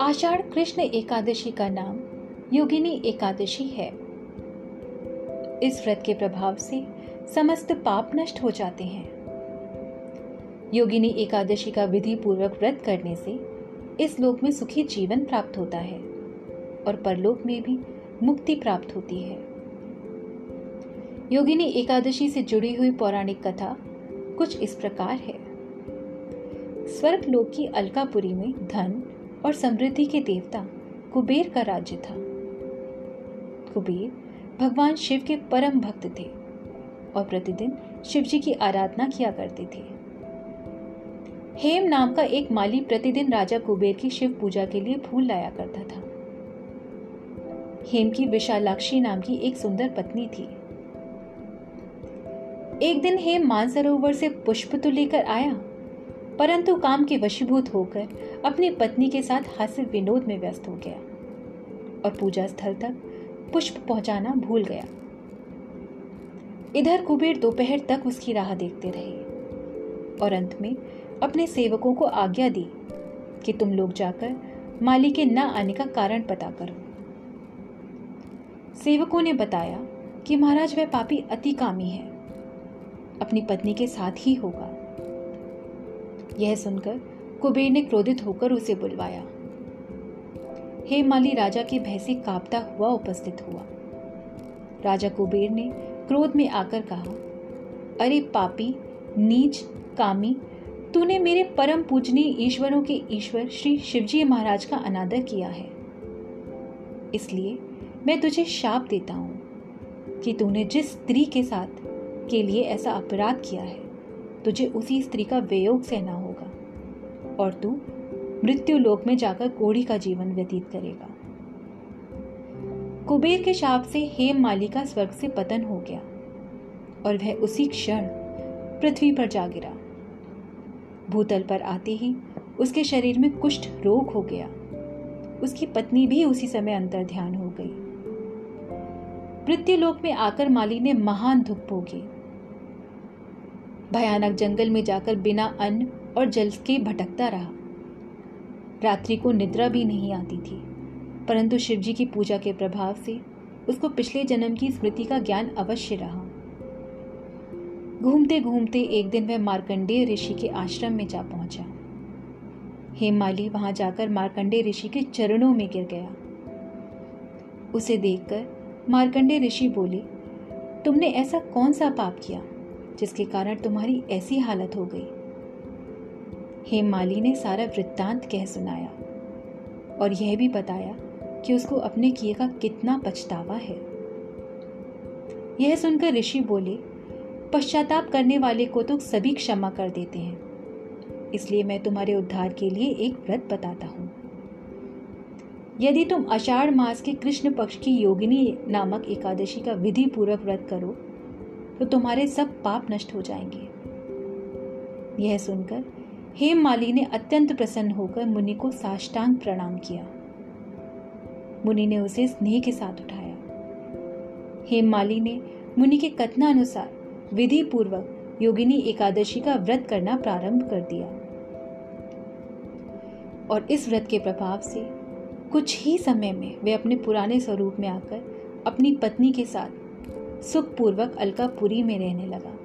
आषाढ़ कृष्ण एकादशी का नाम योगिनी एकादशी है। इस व्रत के प्रभाव से समस्त पाप नष्ट हो जाते हैं। योगिनी एकादशी का विधि पूर्वक व्रत करने से इस लोक में सुखी जीवन प्राप्त होता है और परलोक में भी मुक्ति प्राप्त होती है। योगिनी एकादशी से जुड़ी हुई पौराणिक कथा कुछ इस प्रकार है। स्वर्ग लोक की अलकापुरी में धन और समृद्धि के देवता कुबेर का राज्य था। कुबेर भगवान शिव के परम भक्त थे और प्रतिदिन शिव जी की आराधना किया करते थे। हेम नाम का एक माली प्रतिदिन राजा कुबेर की शिव पूजा के लिए फूल लाया करता था। हेम की विशालाक्षी नाम की एक सुंदर पत्नी थी। एक दिन हेम मानसरोवर से पुष्प तो लेकर आया, परंतु काम के वशीभूत होकर अपनी पत्नी के साथ हास्य विनोद में व्यस्त हो गया और पूजा स्थल तक पुष्प पहुंचाना भूल गया। इधर कुबेर दोपहर तक उसकी राह देखते रहे और अंत में अपने सेवकों को आज्ञा दी कि तुम लोग जाकर माली के न आने का कारण पता करो। सेवकों ने बताया कि महाराज वह पापी अति कामी है। अपनी पत्नी के साथ ही होगा। यह सुनकर कुबेर ने क्रोधित होकर उसे बुलवाया। हे माली, राजा के भय से कांपता हुआ उपस्थित हुआ। राजा कुबेर ने क्रोध में आकर कहा, अरे पापी, नीच, कामी, तूने मेरे परम पूजनीय ईश्वरों के ईश्वर श्री शिवजी महाराज का अनादर किया है। इसलिए मैं तुझे शाप देता हूँ कि तूने जिस स्त्री के साथ के लिए ऐसा अपराध किया है। तुझे उसी स्त्री का वियोग सहना होगा और तू मृत्यु लोक में जाकर कोढ़ी का जीवन व्यतीत करेगा। कुबेर के शाप से हेम माली का स्वर्ग से पतन हो गया और वह उसी क्षण पृथ्वी पर जा गिरा। भूतल पर आते ही उसके शरीर में कुष्ठ रोग हो गया। उसकी पत्नी भी उसी समय अंतर ध्यान हो गई। मृत्युलोक में आकर माली ने महान दुख भोगी। भयानक जंगल में जाकर बिना अन्न और जल के भटकता रहा। रात्रि को निद्रा भी नहीं आती थी, परंतु शिवजी की पूजा के प्रभाव से उसको पिछले जन्म की स्मृति का ज्ञान अवश्य रहा। घूमते घूमते एक दिन वह मार्कंडेय ऋषि के आश्रम में जा पहुँचा। हेमाली वहाँ जाकर मार्कंडेय ऋषि के चरणों में गिर गया। उसे देखकर मार्कंडेय ऋषि बोले, तुमने ऐसा कौन सा पाप किया? जिसके कारण तुम्हारी ऐसी हालत हो गई। हेम माली ने सारा वृत्तांत कह सुनाया और यह भी बताया कि उसको अपने किए का कितना पछतावा है। यह सुनकर ऋषि बोले, पश्चाताप करने वाले को तो सभी क्षमा कर देते हैं। इसलिए मैं तुम्हारे उद्धार के लिए एक व्रत बताता हूँ। यदि तुम अषाढ़ मास के कृष्ण पक्ष की योगिनी नामक एकादशी का विधि पूर्वक व्रत करो तो तुम्हारे सब पाप नष्ट हो जाएँगे। यह सुनकर हेम माली ने अत्यंत प्रसन्न होकर मुनि को साष्टांग प्रणाम किया। मुनि ने उसे स्नेह के साथ उठाया। हेम माली ने मुनि के कथनानुसार विधि पूर्वक योगिनी एकादशी का व्रत करना प्रारंभ कर दिया। और इस व्रत के प्रभाव से कुछ ही समय में वे अपने पुराने स्वरूप में आकर अपनी पत्नी के साथ सुखपूर्वक अलकापुरी में रहने लगा।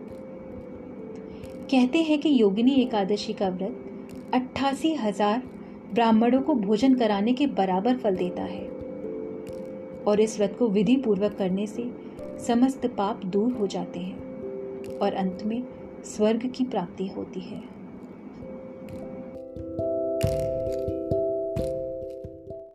कहते हैं कि योगिनी एकादशी का व्रत अट्ठासी हज़ार ब्राह्मणों को भोजन कराने के बराबर फल देता है और इस व्रत को विधि पूर्वक करने से समस्त पाप दूर हो जाते हैं और अंत में स्वर्ग की प्राप्ति होती है।